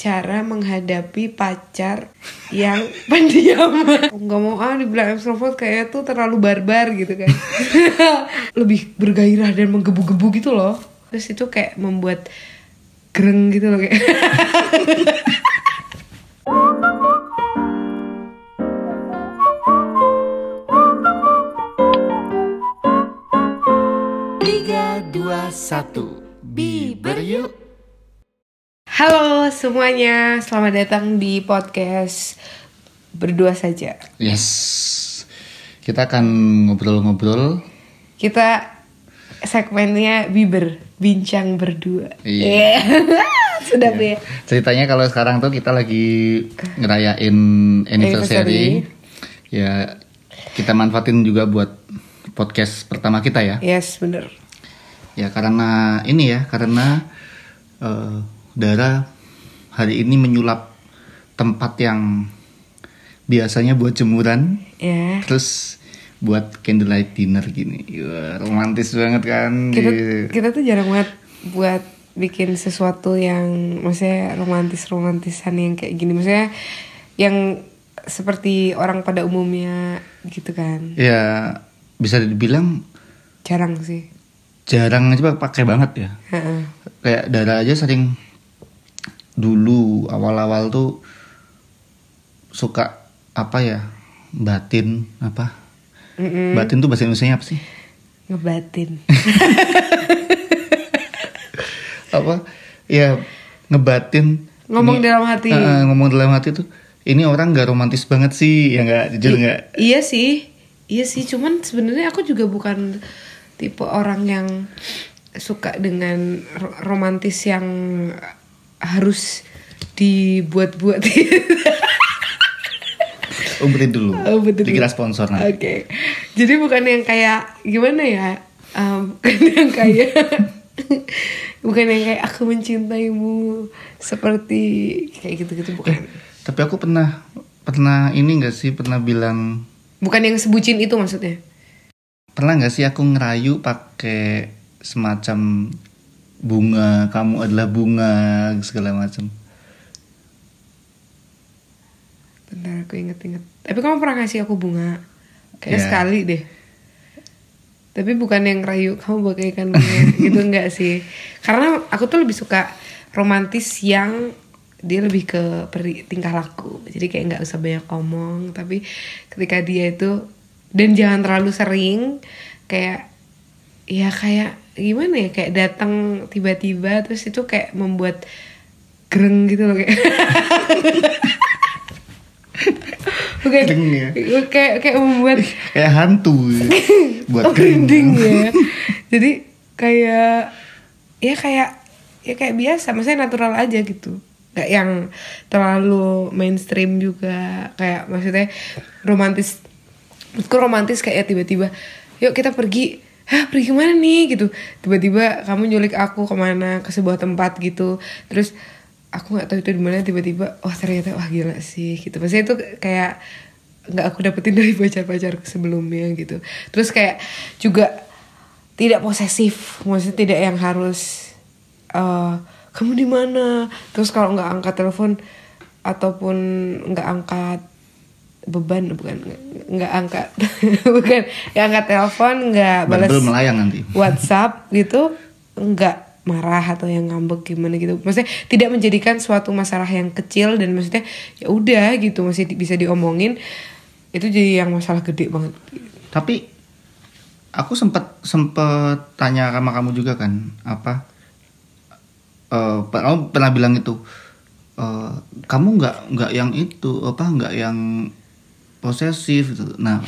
cara menghadapi pacar yang pendiam. Nggak mau ah dibilang extrovert kayak tuh terlalu barbar gitu kan. Lebih bergairah dan menggebu-gebu gitu loh. Terus itu kayak membuat gereng gitu loh kayak. Tiga, dua, satu. Biber yuk Halo semuanya, selamat datang di podcast berdua saja. Yes Kita akan ngobrol-ngobrol Kita segmennya Biber, bincang berdua. Iya. Sudah ya. Ceritanya kalau sekarang tuh kita lagi ngerayain anniversary, Ya kita manfaatin juga buat podcast pertama kita ya Yes, bener. Ya karena ini ya Karena eh, Dara hari ini menyulap tempat yang biasanya buat jemuran Ya. Terus buat candlelight dinner gini Wah, Romantis banget kan Kita di- kita tuh jarang banget buat bikin sesuatu yang maksudnya romantis romantisan yang kayak gini. Maksudnya yang seperti orang pada umumnya gitu kan. Ya bisa dibilang Jarang sih. jarang aja pakai banget ya Heeh. Kayak Dara aja sering Dulu awal-awal tuh Suka apa ya Batin apa Mm-mm. Batin tuh bahasa Indonesia apa sih? Ngebatin. Apa? Ya ngebatin Ngomong Ini- dalam hati. Eh, ngomong dalam hati tuh ini orang nggak romantis banget sih ya nggak jujur I- nggak Iya sih, iya sih. Cuman sebenarnya aku juga bukan tipe orang yang suka dengan ro- romantis yang harus dibuat-buat. umpetin dulu betul. dikira sponsor Oke, nanti jadi bukan yang kayak gimana ya? Um, bukan yang kayak bukan yang kayak aku mencintaimu seperti kayak gitu-gitu bukan. tapi aku pernah pernah ini nggak sih pernah bilang Bukan yang sebucin itu maksudnya. pernah nggak sih aku ngerayu pakai semacam bunga kamu adalah bunga segala macam Bentar aku inget-inget. Tapi kamu pernah ngasih aku bunga. Kayak Iya. sekali deh. Tapi bukan yang rayu kamu bagaikan bunga. gitu enggak sih. Karena aku tuh lebih suka romantis yang dia lebih ke peri- tingkah laku. Jadi kayak nggak usah banyak ngomong. Tapi ketika dia itu dan jangan terlalu sering kayak ya kayak gimana ya kayak datang tiba-tiba terus itu kayak membuat gereng gitu loh kayak. Gereng ya? kayak kayak membuat kayak hantu buat merinding ya. Jadi kayak ya kayak ya kayak biasa maksudnya natural aja gitu. Nggak yang terlalu mainstream juga kayak maksudnya romantis. Menurutku romantis kayak tiba-tiba yuk kita pergi Hah pergi ke mana nih? Gitu. Tiba-tiba kamu nyulik aku ke mana ke sebuah tempat gitu. Terus aku nggak tahu itu di mana tiba-tiba wah ternyata wah gila sih gitu. Maksudnya itu kayak nggak aku dapetin dari pacar-pacarku sebelumnya gitu. Terus kayak juga tidak posesif maksudnya tidak yang harus eh kamu di mana? Terus kalau nggak angkat telepon ataupun nggak angkat beban bukan nggak angkat bukan nggak angkat telepon nggak balas melayang nanti. WhatsApp gitu nggak marah atau yang ngambek gimana gitu. Maksudnya tidak menjadikan suatu masalah yang kecil dan maksudnya ya udah gitu masih bisa diomongin itu jadi yang masalah gede banget. Tapi aku sempat sempat tanya sama kamu juga kan apa eh kamu pernah bilang itu eh, kamu nggak nggak yang itu apa nggak yang posesif gitu. Nah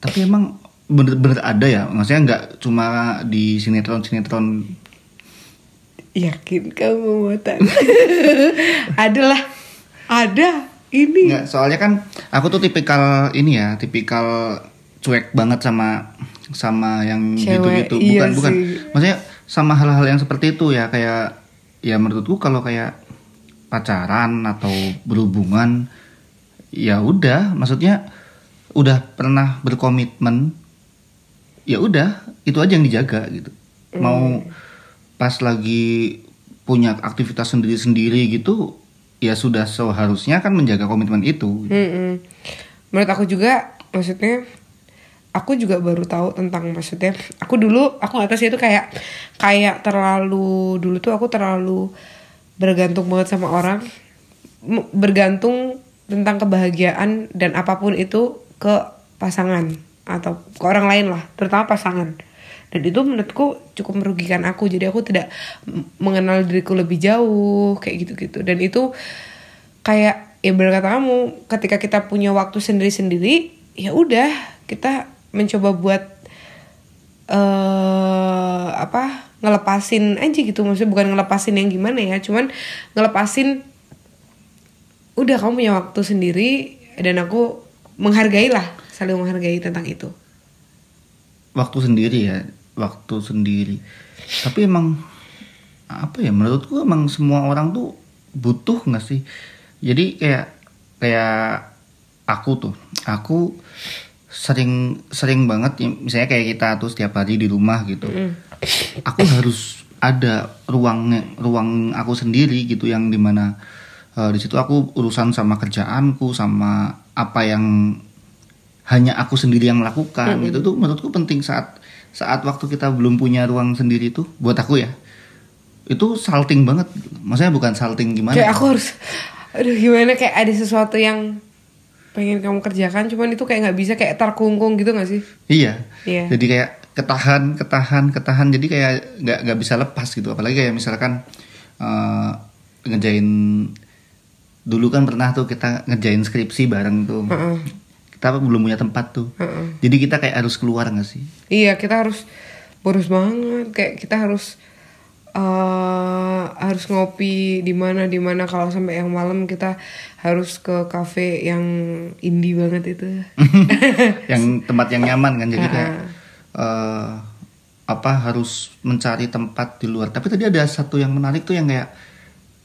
tapi emang bener-bener ada ya? Maksudnya nggak cuma di sinetron sinetron yakin kamu mau tanya adalah ada ini. Nggak soalnya kan aku tuh tipikal ini ya tipikal cuek banget sama sama yang gitu-gitu. iya bukan bukan. sih. maksudnya sama hal-hal yang seperti itu ya kayak ya menurutku kalau kayak pacaran atau berhubungan ya udah maksudnya udah pernah berkomitmen ya udah itu aja yang dijaga gitu. Mau pas lagi punya aktivitas sendiri-sendiri gitu ya sudah seharusnya kan menjaga komitmen itu. Mm-mm. Menurut aku juga maksudnya aku juga baru tahu tentang maksudnya aku dulu aku sih itu kayak kayak terlalu dulu tuh aku terlalu bergantung banget sama orang bergantung tentang kebahagiaan dan apa pun itu ke pasangan atau ke orang lain lah terutama pasangan. Dan itu menurutku cukup merugikan aku. Jadi aku tidak mengenal diriku lebih jauh kayak gitu-gitu. Dan itu kayak ya benar kata kamu ketika kita punya waktu sendiri-sendiri ya udah kita mencoba buat eh apa ngelepasin aja gitu. Maksudnya bukan ngelepasin yang gimana ya cuman ngelepasin udah kamu punya waktu sendiri dan aku menghargai lah saling menghargai tentang itu. Waktu sendiri ya waktu sendiri. Tapi emang apa ya menurutku emang semua orang tuh butuh nggak sih? Jadi kayak kayak aku tuh aku sering sering banget ya, misalnya kayak kita tuh setiap hari di rumah gitu. Aku harus ada ruangnya ruang aku sendiri gitu yang di mana eh, di situ aku urusan sama kerjaanku sama apa yang hanya aku sendiri yang melakukan gitu tuh menurutku penting saat saat waktu kita belum punya ruang sendiri tuh buat aku ya itu salting banget gitu. maksudnya bukan salting gimana kayak ya. aku harus aduh gimana kayak ada sesuatu yang pengen kamu kerjakan cuman itu kayak nggak bisa kayak terkungkung gitu nggak sih Iya. Iya. Jadi kayak ketahan, ketahan, ketahan. Jadi kayak nggak nggak bisa lepas gitu. Apalagi kayak misalkan eh, ngerjain dulu kan pernah tuh kita ngerjain skripsi bareng tuh. Heeh. Kita belum punya tempat tuh. Heeh. Jadi kita kayak harus keluar nggak sih? Iya kita harus boros banget kayak kita harus eh harus ngopi di mana di mana kalau sampai yang malam kita harus ke kafe yang indie banget itu. yang tempat yang nyaman kan. Jadi Ha-ha. kayak eh, apa harus mencari tempat di luar. Tapi tadi ada satu yang menarik tuh yang kayak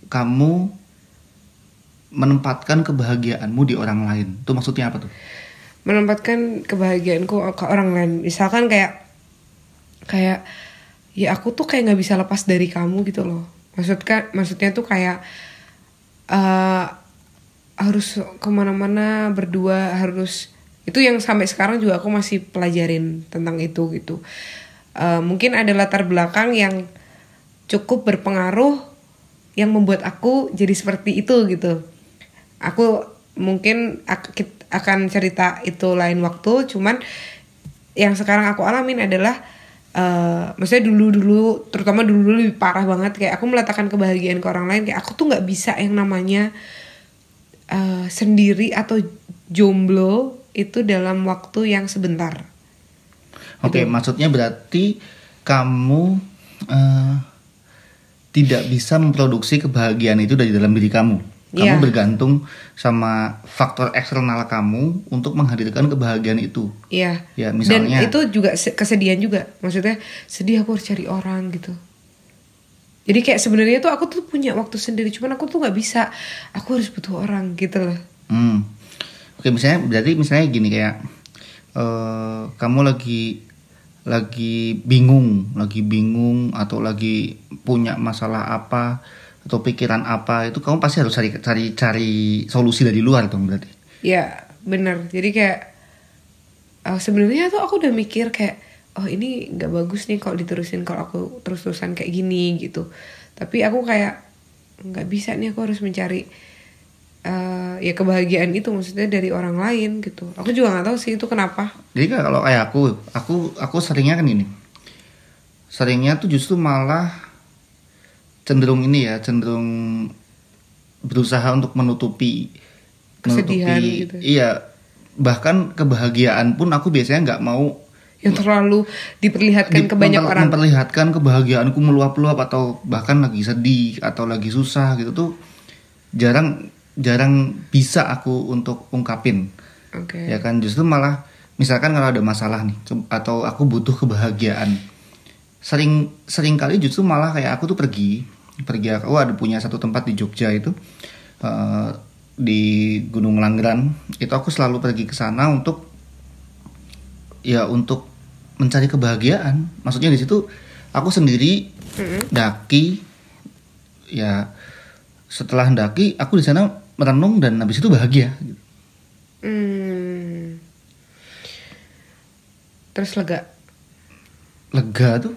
kamu menempatkan kebahagiaanmu di orang lain. Itu maksudnya apa tuh? Menempatkan kebahagiaanku ke orang lain. Misalkan kayak kayak ya aku tuh kayak nggak bisa lepas dari kamu gitu loh. Maksudkan maksudnya tuh kayak eh harus ke mana-mana berdua harus itu yang sampai sekarang juga aku masih pelajarin tentang itu gitu. Eh, mungkin ada latar belakang yang cukup berpengaruh yang membuat aku jadi seperti itu gitu. Aku mungkin akan cerita itu lain waktu, cuman yang sekarang aku alamin adalah eh maksudnya dulu dulu terutama dulu dulu lebih parah banget kayak aku meletakkan kebahagiaan ke orang lain kayak aku tuh nggak bisa yang namanya eh, sendiri atau jomblo itu dalam waktu yang sebentar Oke, maksudnya berarti kamu eh, tidak bisa memproduksi kebahagiaan itu dari dalam diri kamu. Kamu Iya. bergantung sama faktor eksternal kamu untuk menghadirkan kebahagiaan itu. Iya. Ya, misalnya- Dan itu juga se- kesedihan juga. Maksudnya sedih aku harus cari orang gitu. Jadi kayak sebenarnya tuh aku tuh punya waktu sendiri, cuman aku tuh nggak bisa. Aku harus butuh orang gitu loh. Hmm. Oke, misalnya berarti misalnya gini kayak eh, kamu lagi lagi bingung, lagi bingung atau lagi punya masalah apa atau pikiran apa itu kamu pasti harus cari cari cari solusi dari luar dong berarti. Ya benar. Jadi kayak eh, sebenarnya tuh aku udah mikir kayak oh ini nggak bagus nih kalau diterusin kalau aku terus-terusan kayak gini gitu. Tapi aku kayak nggak bisa nih aku harus mencari eh, ya kebahagiaan itu maksudnya dari orang lain gitu. Aku juga nggak tahu sih itu kenapa. Jadi kalau kayak aku, aku aku seringnya kan gini. Seringnya tuh justru malah cenderung ini ya, cenderung berusaha untuk menutupi Kesedihan menutupi- gitu. Iya. Bahkan kebahagiaan pun aku biasanya nggak mau yang terlalu diperlihatkan di- ke banyak memper- orang. memperlihatkan kebahagiaanku meluap-luap atau bahkan lagi sedih atau lagi susah gitu tuh jarang jarang bisa aku untuk ungkapin Oke. ya kan justru malah misalkan kalau ada masalah nih ke- atau aku butuh kebahagiaan sering sering kali justru malah kayak aku tuh pergi pergi aku ada punya satu tempat di Jogja itu eh, di Gunung Langgeran itu aku selalu pergi ke sana untuk ya untuk mencari kebahagiaan maksudnya di situ aku sendiri daki ya setelah hendaki aku di sana merenung dan habis itu bahagia gitu. Hmm. Terus lega. lega tuh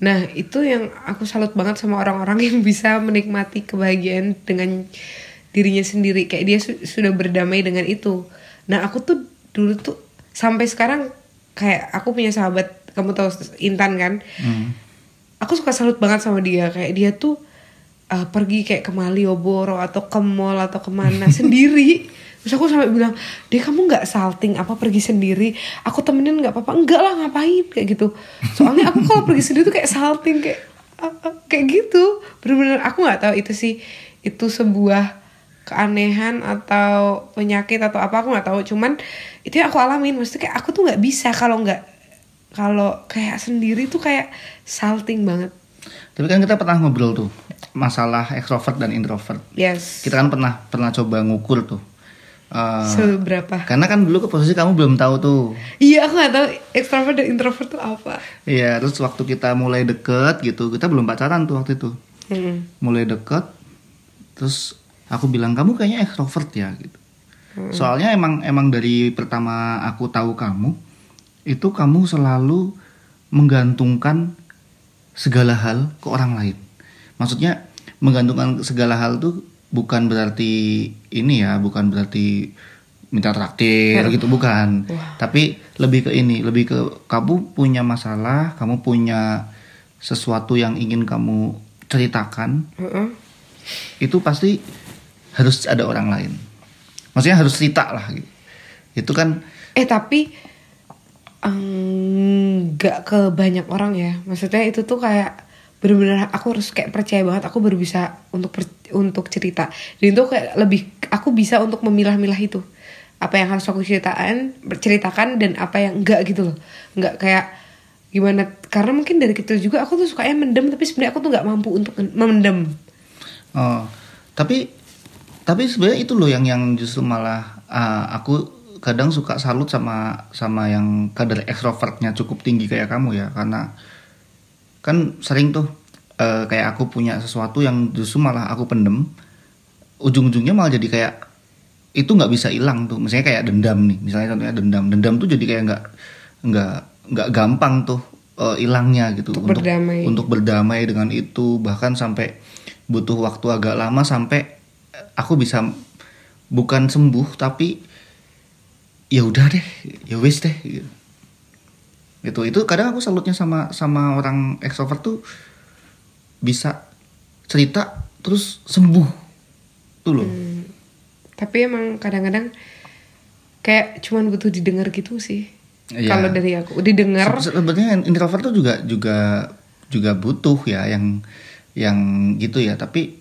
Nah, itu yang aku salut banget sama orang-orang yang bisa menikmati kebahagiaan dengan dirinya sendiri. Kayak dia su- sudah berdamai dengan itu. Nah, aku tuh dulu tuh sampai sekarang kayak aku punya sahabat, kamu tahu Intan kan? Hmm. Aku suka salut banget sama dia. Kayak dia tuh uh, pergi kayak ke Malioboro atau ke mall atau ke mana sendiri. Terus aku sampai bilang, dia kamu nggak salting apa pergi sendiri? Aku temenin nggak apa-apa? Enggak lah ngapain kayak gitu. Soalnya aku kalau pergi sendiri tuh kayak salting kayak ah, ah, kayak gitu. Bener-bener aku nggak tahu itu sih itu sebuah keanehan atau penyakit atau apa aku nggak tahu. Cuman itu yang aku alamin. Maksudnya kayak aku tuh nggak bisa kalau nggak kalau kayak sendiri tuh kayak salting banget. tapi kan kita pernah ngobrol tuh masalah ekstrovert dan introvert Yes. kita kan pernah pernah coba ngukur tuh Eh, Seberapa? karena kan dulu ke posisi kamu belum tahu tuh Iya aku gak tahu extrovert dan introvert tuh apa. Iya, terus waktu kita mulai deket gitu, kita belum pacaran tuh waktu itu. Hmm. Mulai deket, terus aku bilang kamu kayaknya ekstrovert ya gitu. Soalnya emang emang dari pertama aku tahu kamu, itu kamu selalu menggantungkan segala hal ke orang lain. Maksudnya menggantungkan segala hal tuh bukan berarti ini ya, bukan berarti minta traktir gitu bukan. Tapi lebih ke ini, lebih ke kamu punya masalah, kamu punya sesuatu yang ingin kamu ceritakan, Heeh. itu pasti harus ada orang lain. Maksudnya harus cerita lah gitu. Itu kan Eh tapi nggak ke banyak orang ya. Maksudnya itu tuh kayak bener-bener aku harus kayak percaya banget aku baru bisa untuk per- untuk cerita. Dan itu kayak lebih aku bisa untuk memilah-milah itu. Apa yang harus aku ceritakan dan apa yang enggak gitu loh. Enggak kayak gimana karena mungkin dari kecil juga aku tuh sukanya mendem tapi sebenarnya aku tuh nggak mampu untuk memendam Oh, tapi tapi sebenarnya itu loh yang yang justru malah ah, aku kadang suka salut sama sama yang kadar ekstrovertnya cukup tinggi kayak kamu ya karena kan sering tuh eh, kayak aku punya sesuatu yang justru malah aku pendem ujung-ujungnya malah jadi kayak itu nggak bisa hilang tuh misalnya kayak dendam nih misalnya contohnya dendam dendam tuh jadi kayak nggak nggak nggak gampang tuh eh, hilangnya gitu Untuk berdamai. untuk berdamai dengan itu bahkan sampai butuh waktu agak lama sampai aku bisa bukan sembuh tapi ya udah deh ya wes deh gitu. Gitu itu kadang aku salutnya sama sama orang ekstrovert tuh bisa cerita terus sembuh tuh loh Hmm, tapi emang kadang-kadang kayak cuman butuh didengar gitu sih. Iya. Kalau dari aku didengar, Se- Sebenarnya introvert tuh juga juga juga butuh ya yang yang gitu ya. Tapi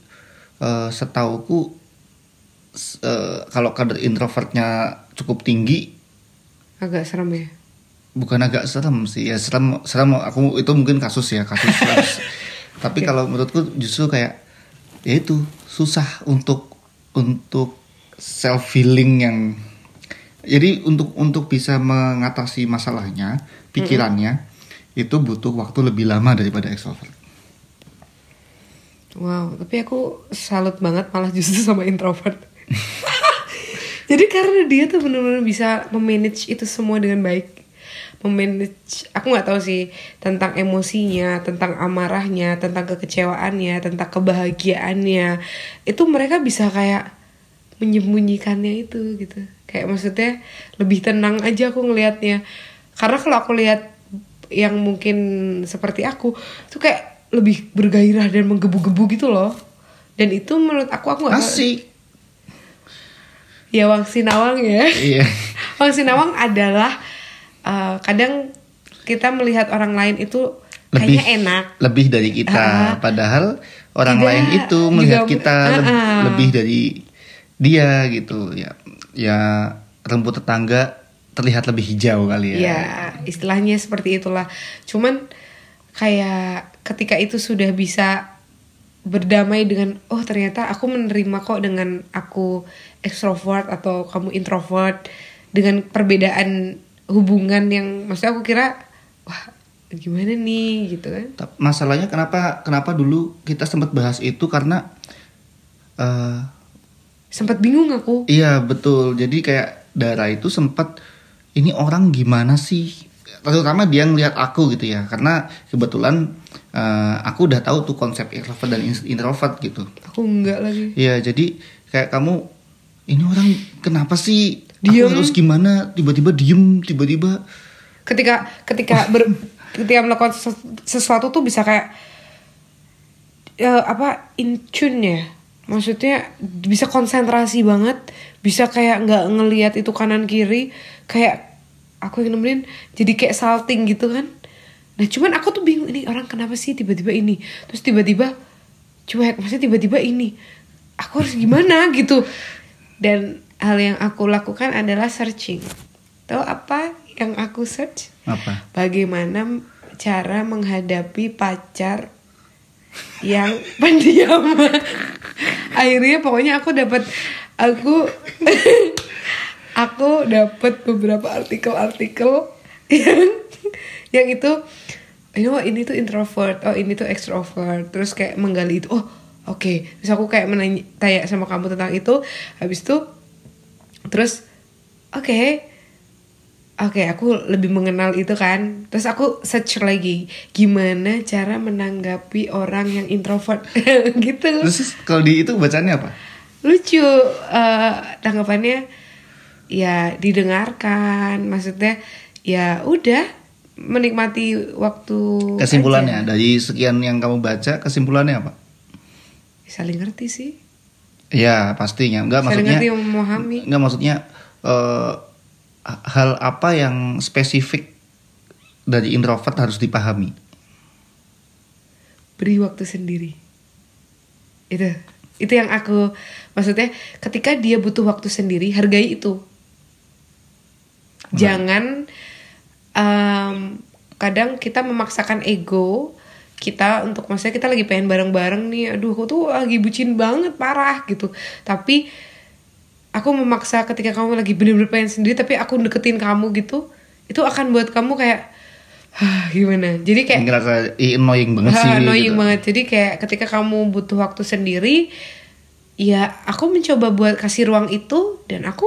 eh, setauku eh, kalau kadar introvertnya cukup tinggi, agak serem ya. Bukan agak serem sih ya serem serem aku itu mungkin kasus ya kasus. Tapi kalau menurutku justru kayak ya itu susah untuk untuk self healing yang jadi untuk untuk bisa mengatasi masalahnya pikirannya itu butuh waktu lebih lama daripada extrovert. Wow, tapi aku salut banget malah justru sama introvert. Jadi karena dia tuh benar-benar bisa memanage itu semua dengan baik. Memanage, aku nggak tahu sih tentang emosinya, tentang amarahnya, tentang kekecewaannya, tentang kebahagiaannya. Itu mereka bisa kayak menyembunyikannya itu gitu. Kayak maksudnya lebih tenang aja aku ngelihatnya. Karena kalau aku lihat yang mungkin seperti aku, tuh kayak lebih bergairah dan menggebu-gebu gitu loh. Dan itu menurut aku aku tahu- Asik. Ya Wang Sinawang ya. Iya. Wang Sinawang adalah uh, kadang kita melihat orang lain itu Lebih kayaknya enak. lebih dari kita. Ah. Padahal orang Tidak, lain itu melihat juga- kita leb- ah. lebih dari dia gitu. Ya ya rumput tetangga terlihat lebih hijau kali ya. Ya, istilahnya seperti itulah. Cuman kayak ketika itu sudah bisa berdamai dengan oh ternyata aku menerima kok dengan aku ekstrovert atau kamu introvert dengan perbedaan hubungan yang maksudnya aku kira wah gimana nih gitu kan. Masalahnya kenapa kenapa dulu kita sempat bahas itu karena eh, sempat bingung aku. Iya betul. Jadi kayak Dara itu sempat ini orang gimana sih? Terutama dia ngelihat aku gitu ya. Karena kebetulan eh, aku udah tahu tuh konsep extrovert dan introvert gitu. Aku enggak lagi. Iya, jadi kayak kamu ini orang kenapa sih? Diem. Aku harus gimana? Tiba-tiba diem, tiba-tiba. Ketika ketika ber, ketika melakukan sesu- sesuatu tuh bisa kayak ya, apa in tune ya. Maksudnya bisa konsentrasi banget bisa kayak nggak ngelihat itu kanan kiri kayak aku yang nemenin jadi kayak salting gitu kan. Nah cuman aku tuh bingung ini orang kenapa sih tiba-tiba ini? Terus tiba-tiba cuek maksudnya tiba-tiba ini. Aku harus gimana gitu? Dan hal yang aku lakukan adalah searching. Tahu apa yang aku search? Apa? bagaimana cara menghadapi pacar yang pendiam. Akhirnya pokoknya aku dapat aku aku dapat beberapa artikel-artikel yang yang itu you know ini tuh introvert oh ini tuh extrovert. Terus kayak menggali itu oh oke. Terus aku kayak menanya tanya sama kamu tentang itu. Habis itu terus oke Oke, aku lebih mengenal itu kan. Terus aku search lagi gimana cara menanggapi orang yang introvert gitu. Terus kalau di itu bacanya apa? Lucu eh, tanggapannya ya didengarkan, maksudnya ya udah menikmati waktu Kesimpulannya aja. dari sekian yang kamu baca, kesimpulannya apa? saling ngerti sih. Ya pastinya. Enggak maksudnya. memahami. Enggak maksudnya eh, hal apa yang spesifik dari introvert harus dipahami. beri waktu sendiri itu itu yang aku maksudnya ketika dia butuh waktu sendiri hargai itu jangan em, kadang kita memaksakan ego kita untuk maksudnya kita lagi pengen bareng-bareng nih aduh aku tuh lagi bucin banget parah gitu tapi aku memaksa ketika kamu lagi bener-bener pengen sendiri tapi aku deketin kamu gitu itu akan buat kamu kayak "Hah, gimana jadi kayak Ngerasa "Ih, annoying banget sih. Ah, annoying gitu. banget. Jadi kayak ketika kamu butuh waktu sendiri, ya aku mencoba buat kasih ruang itu dan aku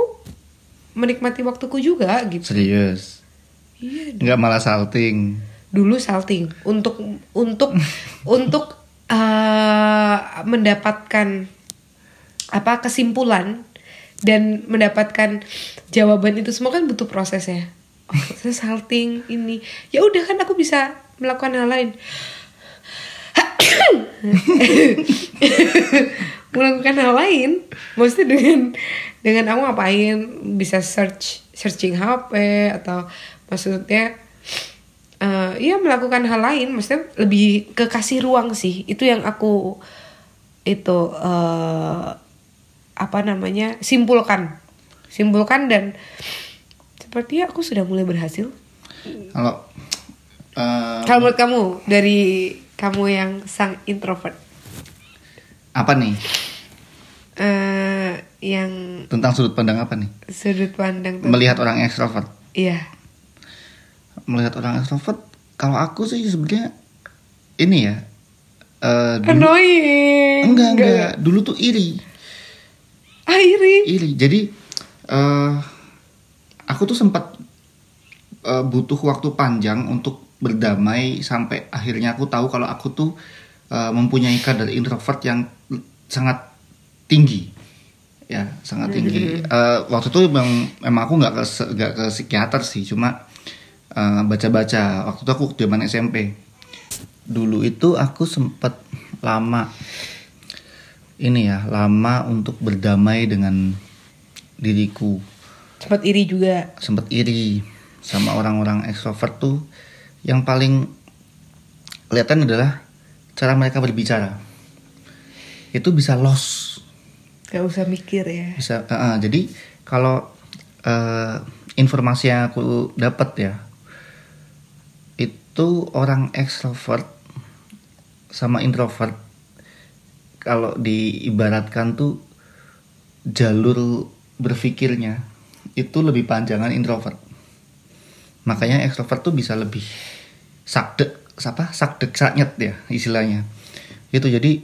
menikmati waktuku juga gitu. Serius. Iya. Enggak malah salting. Dulu salting untuk untuk untuk eh, mendapatkan apa kesimpulan dan mendapatkan jawaban itu semua kan butuh proses ya. Oh, terus salting ini. Ya udah kan aku bisa melakukan hal lain. melakukan hal lain maksudnya dengan dengan aku ngapain bisa search searching HP atau maksudnya eh ya melakukan hal lain maksudnya lebih ke kasih ruang sih itu yang aku itu eh apa namanya simpulkan simpulkan dan sepertinya aku sudah mulai berhasil Kalau eh, kalau menurut kamu dari kamu yang sang introvert apa nih? eh yang Tentang sudut pandang apa nih? sudut pandang tuh Melihat orang ekstrovert. iya Melihat orang ekstrovert, kalau aku sih sebenarnya ini ya. eh, dulu, annoying enggak, enggak, dulu tuh iri. ah iri Iri. Jadi eh aku tuh sempat eh, butuh waktu panjang untuk berdamai sampai akhirnya aku tahu kalau aku tuh eh, mempunyai kadar introvert yang sangat tinggi. Ya, sangat tinggi. Eh, waktu itu memang, memang aku nggak ke nggak ke psikiater sih, cuma eh, baca-baca. waktu itu aku zaman SMP. Dulu itu aku sempat lama ini ya, lama untuk berdamai dengan diriku. Sempat iri juga? Sempat iri sama orang-orang ekstrovert tuh. Yang paling kelihatan adalah cara mereka berbicara. Itu bisa lost gak usah mikir ya. Bisa eh, eh, jadi kalau eh, informasi yang aku dapat ya itu orang ekstrovert sama introvert. Kalau diibaratkan tuh jalur berpikirnya itu lebih panjangan introvert. Makanya ekstrovert tuh bisa lebih sakdek apa? Sakdek saknyet ya istilahnya. Itu jadi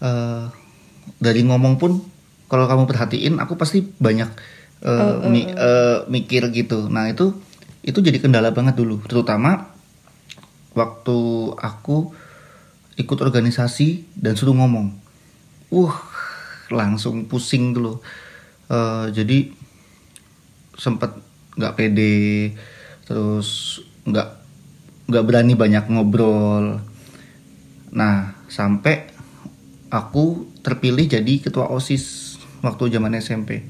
eh, dari ngomong pun kalau kamu perhatiin aku pasti banyak uh, mi- uh, mikir gitu. Nah itu itu jadi kendala banget dulu terutama waktu aku ikut organisasi dan suruh ngomong. Uh langsung pusing dulu Eh, jadi sempet nggak pede terus nggak nggak berani banyak ngobrol. Nah sampai aku terpilih jadi ketua osis waktu zaman SMP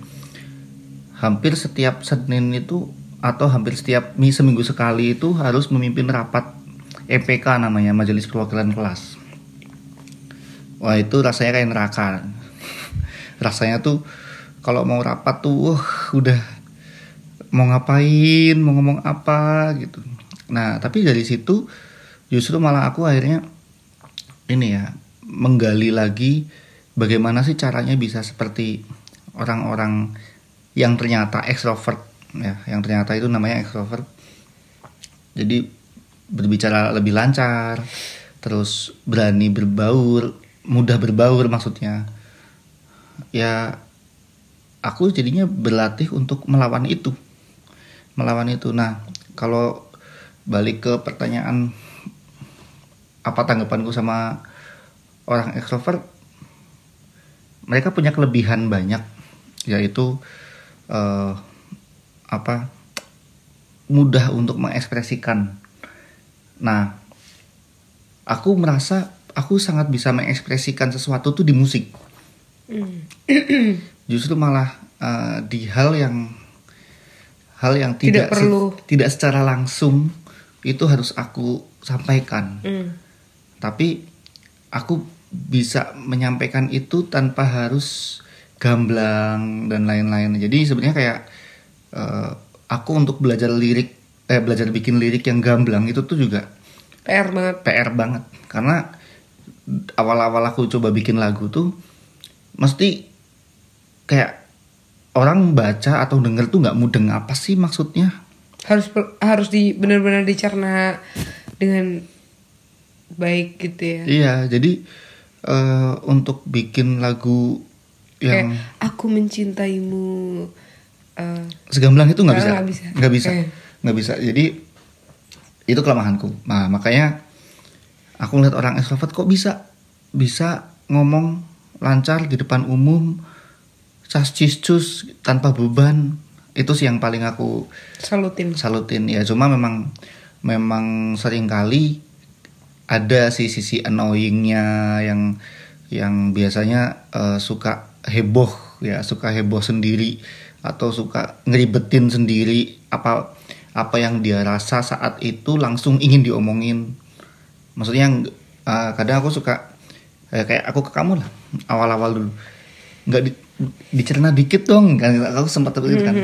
hampir setiap senin itu atau hampir setiap mi seminggu sekali itu harus memimpin rapat EPK namanya majelis perwakilan kelas. Wah itu rasanya kayak neraka. Rasanya tuh kalau mau rapat tuh wah udah mau ngapain mau ngomong apa gitu. Nah tapi dari situ justru malah aku akhirnya ini ya menggali lagi bagaimana sih caranya bisa seperti orang-orang yang ternyata ekstrovert ya yang ternyata itu namanya ekstrovert jadi berbicara lebih lancar terus berani berbaur mudah berbaur maksudnya. Ya aku jadinya berlatih untuk melawan itu melawan itu. Nah kalau balik ke pertanyaan apa tanggapanku sama orang ekstrovert? Mereka punya kelebihan banyak yaitu eh, apa mudah untuk mengekspresikan nah aku merasa aku sangat bisa mengekspresikan sesuatu tuh di musik justru malah uh, di hal yang hal yang Tidak tidak se- perlu. tidak secara langsung itu harus aku sampaikan Hmm. tapi aku bisa menyampaikan itu tanpa harus gamblang dan lain-lain jadi sebenarnya kayak eh, aku untuk belajar lirik eh belajar bikin lirik yang gamblang itu tuh juga PR banget. PR banget. Karena awal-awal aku coba bikin lagu tuh mesti kayak orang baca atau denger tuh nggak mudeng apa sih maksudnya? Harus harus di benar-benar dicerna dengan baik gitu ya. Iya jadi eh, untuk bikin lagu yang kayak aku mencintaimu eh, segamblang itu nggak bisa? nggak bisa. nggak bisa? Oke. Nggak bisa. Jadi itu kelemahanku. Nah makanya aku ngeliat orang ekstrovert kok bisa? Bisa ngomong lancar di depan umum cas cis cus tanpa beban. Itu sih yang paling aku salutin. salutin. Ya cuma memang memang sering kali ada sih sisi annoyingnya yang yang biasanya eh, suka heboh ya suka heboh sendiri atau suka ngeribetin sendiri. Apa apa yang dia rasa saat itu langsung ingin diomongin. Maksudnya eh, kadang aku suka eh, kayak aku ke kamu lah awal-awal dulu. Nggak di, dicerna dikit dong kan? Aku sempat seperti itu kan.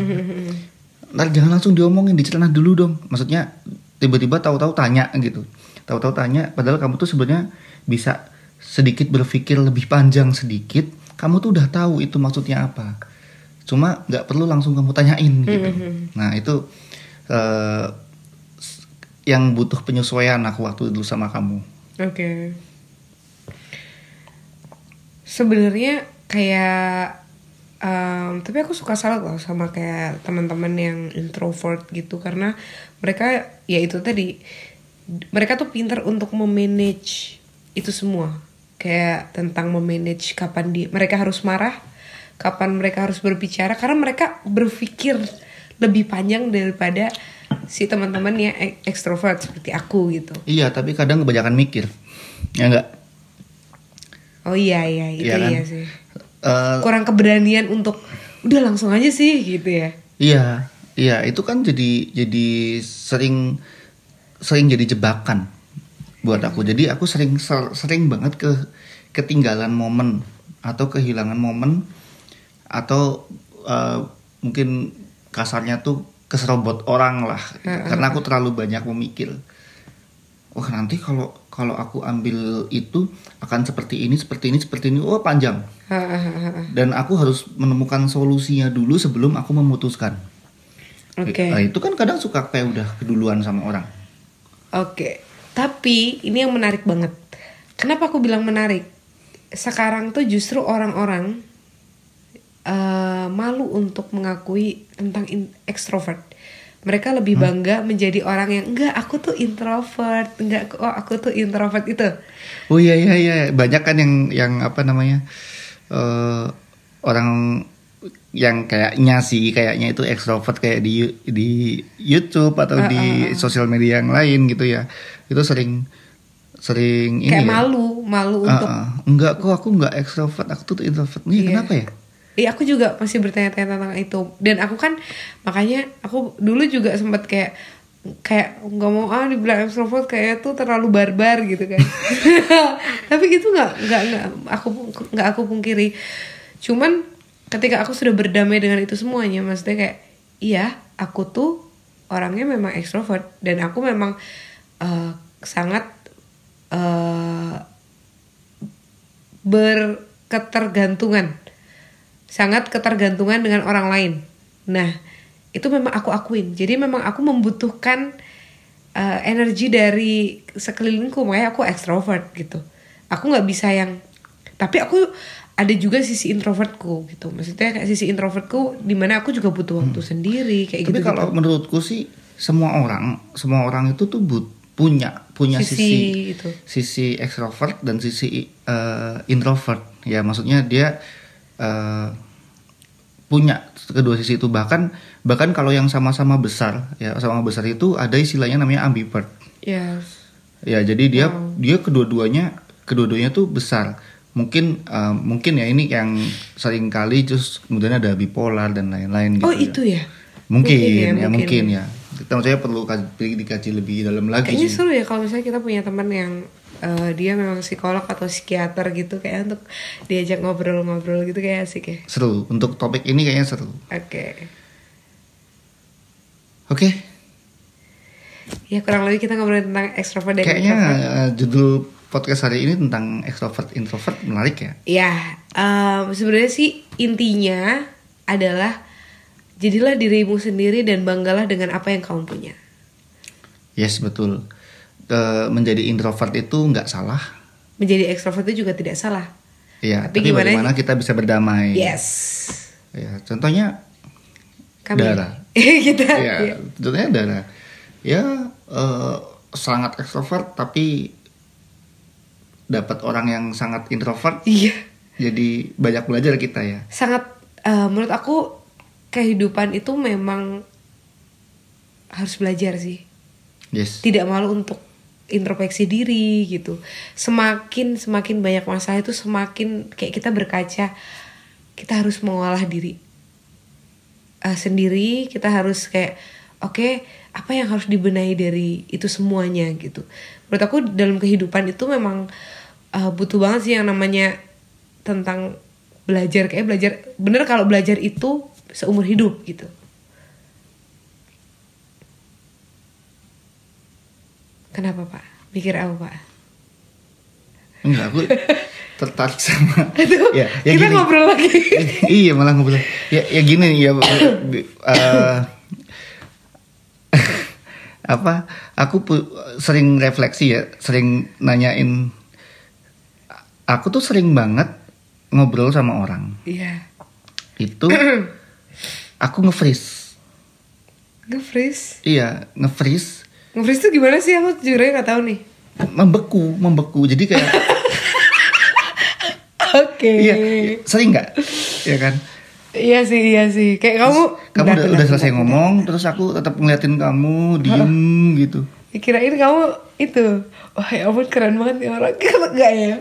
Ntar jangan langsung diomongin dicerna dulu dong. Maksudnya tiba-tiba tahu-tahu tanya gitu. Tahu-tahu tanya padahal kamu tuh sebenarnya bisa sedikit berpikir lebih panjang sedikit kamu tuh udah tahu itu maksudnya apa. Cuma nggak perlu langsung kamu tanyain gitu. Nah itu s- yang butuh penyesuaian aku waktu dulu sama kamu. Oke. Sebenarnya kayak em, tapi aku suka salut loh sama kayak teman-teman yang introvert gitu. Karena mereka ya itu tadi mereka tuh pinter untuk memanage itu semua. Kayak tentang memanage kapan di mereka harus marah kapan mereka harus berbicara. Karena mereka berpikir lebih panjang daripada si teman-teman yang ek- ekstrovert seperti aku gitu iya tapi kadang kebanyakan mikir ya enggak Oh iya iya itu Iya kan? iya sih. Eh, Kurang keberanian untuk udah langsung aja sih gitu ya. Iya, iya itu kan jadi jadi sering sering jadi jebakan buat aku. Jadi aku sering ser- sering banget ke ketinggalan momen atau kehilangan momen atau eh, mungkin kasarnya tuh keserobot orang lah. Karena aku terlalu banyak memikir. Wah nanti kalau kalau aku ambil itu akan seperti ini, seperti ini, seperti ini. Oh panjang. Dan aku harus menemukan solusinya dulu sebelum aku memutuskan. Oke. Nah, itu kan kadang suka kayak udah keduluan sama orang. Oke. Tapi ini yang menarik banget. Kenapa aku bilang menarik? sekarang tuh justru orang-orang eh, malu untuk mengakui tentang in- extrovert. Mereka lebih bangga menjadi orang yang enggak aku tuh introvert, enggak oh aku tuh introvert itu. Oh iya iya iya, banyak kan yang yang apa namanya eh orang yang kayaknya sih kayaknya itu ekstrovert kayak di di YouTube atau Ah, di sosial media yang lain gitu ya. Itu sering sering ini Kayak ya. malu, malu Ah, untuk ah. enggak kok aku enggak ekstrovert, aku tuh introvert. Nih Iya. kenapa ya? Iya aku juga masih bertanya-tanya tentang itu. Dan aku kan makanya aku dulu juga sempat kayak kayak nggak mau ah dibilang extrovert kayak tuh terlalu barbar gitu kan. Tapi gitu nggak nggak nggak aku nggak aku pungkiri. Cuman ketika aku sudah berdamai dengan itu semuanya maksudnya kayak iya aku tuh orangnya memang extrovert dan aku memang eh, sangat eh, berketergantungan sangat ketergantungan dengan orang lain. Nah, itu memang aku akuin. Jadi memang aku membutuhkan uh, energi dari sekelilingku, makanya aku ekstrovert gitu. Aku nggak bisa yang, tapi aku ada juga sisi introvertku gitu. Maksudnya kayak sisi introvertku, di mana aku juga butuh waktu sendiri kayak Tapi gitu. kalau menurutku sih semua orang, semua orang itu tuh but, punya punya Sisi sisi itu. sisi ekstrovert dan sisi eh, introvert. Ya maksudnya dia eh, punya kedua sisi itu bahkan bahkan kalau yang sama-sama besar ya sama besar itu ada istilahnya namanya ambivert. Yes. Ya jadi dia Wow. dia kedua-duanya kedua-duanya tuh besar. Mungkin eh, mungkin ya ini yang sering kali terus kemudian ada bipolar dan lain-lain gitu. Oh ya. itu ya. Mungkin, Mungkin ya, ya, mungkin. mungkin ya. Kita maksudnya perlu kaji, dikaji lebih dalam lagi Kayaknya sih. seru ya kalau misalnya kita punya teman yang eh, dia memang psikolog atau psikiater gitu kayak untuk diajak ngobrol-ngobrol gitu kayak asik ya. Seru. Untuk topik ini kayaknya seru. Oke. Oke, Ya kurang lebih kita ngobrolin tentang extrovert dan kayaknya introvert. eh, judul podcast hari ini tentang extrovert introvert menarik ya. Ya, em, sebenarnya sih intinya adalah jadilah dirimu sendiri dan banggalah dengan apa yang kamu punya. Yes betul. Eh, menjadi introvert itu nggak salah. Menjadi extrovert itu juga tidak salah. Ya, Tapi tapi, gimana- bagaimana kita bisa berdamai? Yes. Ya, contohnya Kami. Darah. kita. ya, ya. contohnya darah. Ya eh, sangat ekstrovert tapi dapat orang yang sangat introvert Iya. jadi banyak belajar kita ya. sangat eh, menurut aku kehidupan itu memang harus belajar sih Yes. tidak malu untuk introspeksi diri gitu. Semakin semakin banyak masalah itu semakin kayak kita berkaca kita harus mengolah diri eh, sendiri. Kita harus kayak oke apa yang harus dibenahi dari itu semuanya? gitu. Menurut aku dalam kehidupan itu memang eh, butuh banget sih yang namanya tentang belajar. Kayak belajar bener kalau belajar itu seumur hidup gitu kenapa pak mikir apa pak Enggak, aku tertarik sama ya, ya kita gini. ngobrol lagi iya malah ngobrol. Ya ya gini ya eh, apa aku sering refleksi ya, sering nanyain aku tuh sering banget ngobrol sama orang. iya Itu aku nge-freeze. nge-freeze Iya, nge-freeze nge-freeze tuh gimana sih aku jujur aja nggak tahu nih membeku, membeku. Jadi kayak oke iya, sering nggak? Iya kan? iya sih iya sih kayak kamu Kamu Bentar, udah, bentar, udah selesai bentar, ngomong, terus aku tetap ngeliatin kamu diem gitu. bentar. kirain kamu itu wah ya ampun keren banget nih orang kalau enggak ya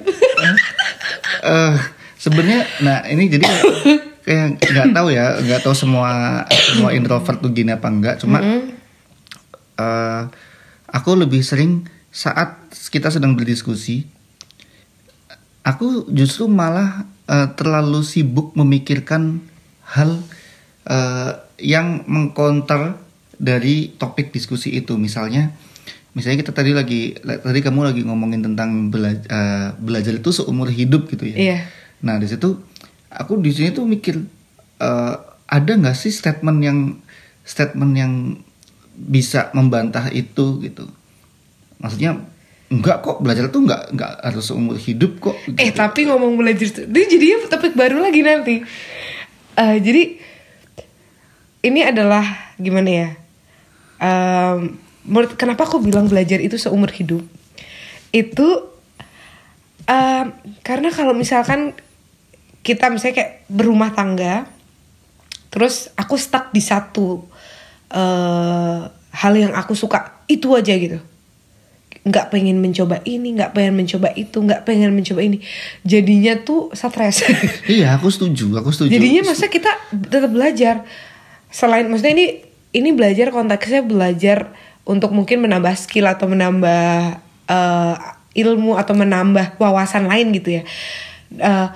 eh sebenarnya nah ini jadi kayak nggak tahu ya nggak tahu semua semua introvert tuh gini apa enggak cuma eh aku lebih sering saat kita sedang berdiskusi aku justru malah eh, terlalu sibuk memikirkan hal eh, yang mengcounter dari topik diskusi itu. Misalnya misalnya kita tadi lagi tadi kamu lagi ngomongin tentang bela- eh, belajar itu seumur hidup gitu ya. Iya. Nah di situ aku di sini tuh mikir eh, ada nggak sih statement yang statement yang bisa membantah itu gitu. Maksudnya enggak kok belajar tuh enggak enggak harus seumur hidup kok. Eh gitu. tapi ngomong belajar tuh, ini jadinya topik baru lagi nanti. Eh, jadi ini adalah gimana ya? Menurut kenapa aku bilang belajar itu seumur hidup? Itu em, karena kalau misalkan kita misalnya kayak berumah tangga, terus aku stuck di satu eh, hal yang aku suka itu aja gitu. Nggak pengen mencoba ini nggak pengen mencoba itu nggak pengen mencoba ini. Jadinya tuh stres. Iya, aku setuju, aku setuju. jadinya masa kita tetap belajar. Selain maksudnya ini ini belajar konteksnya belajar untuk mungkin menambah skill atau menambah eh, ilmu atau menambah wawasan lain gitu ya. Eh,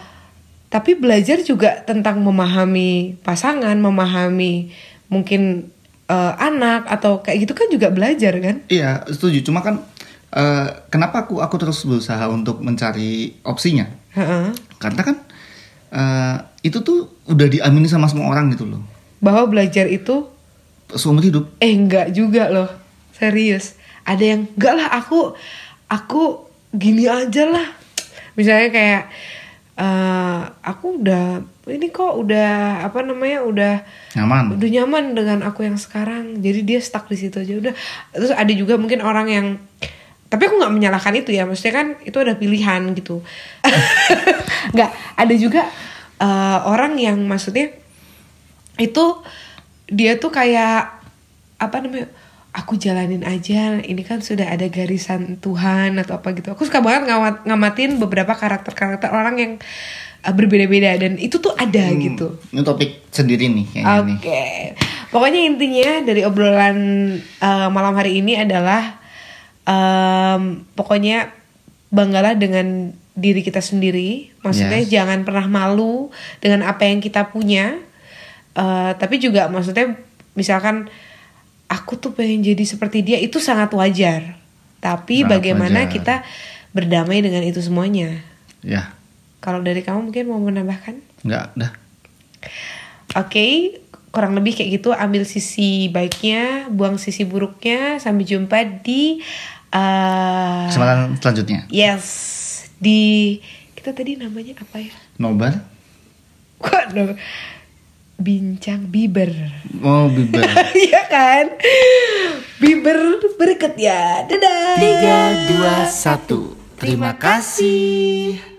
tapi belajar juga tentang memahami pasangan memahami mungkin eh, anak atau kayak gitu kan juga belajar kan Iya, setuju. Cuma kan eh, kenapa aku aku terus berusaha untuk mencari opsinya? Heeh. Karena kan eh, itu tuh udah diamini sama semua orang gitu loh. bahwa belajar itu Seumur hidup. Eh enggak juga loh Serius Ada yang enggak lah aku Aku gini aja lah Misalnya kayak eh Aku udah Ini kok udah Apa namanya Udah Nyaman. Udah nyaman dengan aku yang sekarang. Jadi dia stuck di situ aja Udah. Terus ada juga mungkin orang yang tapi aku nggak menyalahkan itu ya. Maksudnya kan itu ada pilihan gitu. Nggak ada juga eh, orang yang maksudnya itu dia tuh kayak apa namanya aku jalanin aja ini kan sudah ada garisan Tuhan atau apa gitu aku suka banget ngamat, ngamatin beberapa karakter-karakter orang yang uh, berbeda-beda dan itu tuh ada gitu Ini topik sendiri nih Oke, nih. pokoknya intinya dari obrolan uh, malam hari ini adalah um, pokoknya banggalah dengan diri kita sendiri. Maksudnya Yes. jangan pernah malu dengan apa yang kita punya. Uh, tapi juga maksudnya misalkan aku tuh pengen jadi seperti dia itu sangat wajar. Tapi Sangat bagaimana wajar. kita berdamai dengan itu semuanya? Ya, Kalau dari kamu mungkin mau menambahkan? nggak dah. Oke, kurang lebih kayak gitu. Ambil sisi baiknya, buang sisi buruknya. Sampai jumpa di uh, Kesempatan selanjutnya. yes di kita tadi namanya apa ya? Nobar. Kok no- bincang biber? Oh, biber. Iya kan? Biber berikut ya. Dadah. Tiga, dua, satu. Terima kasih.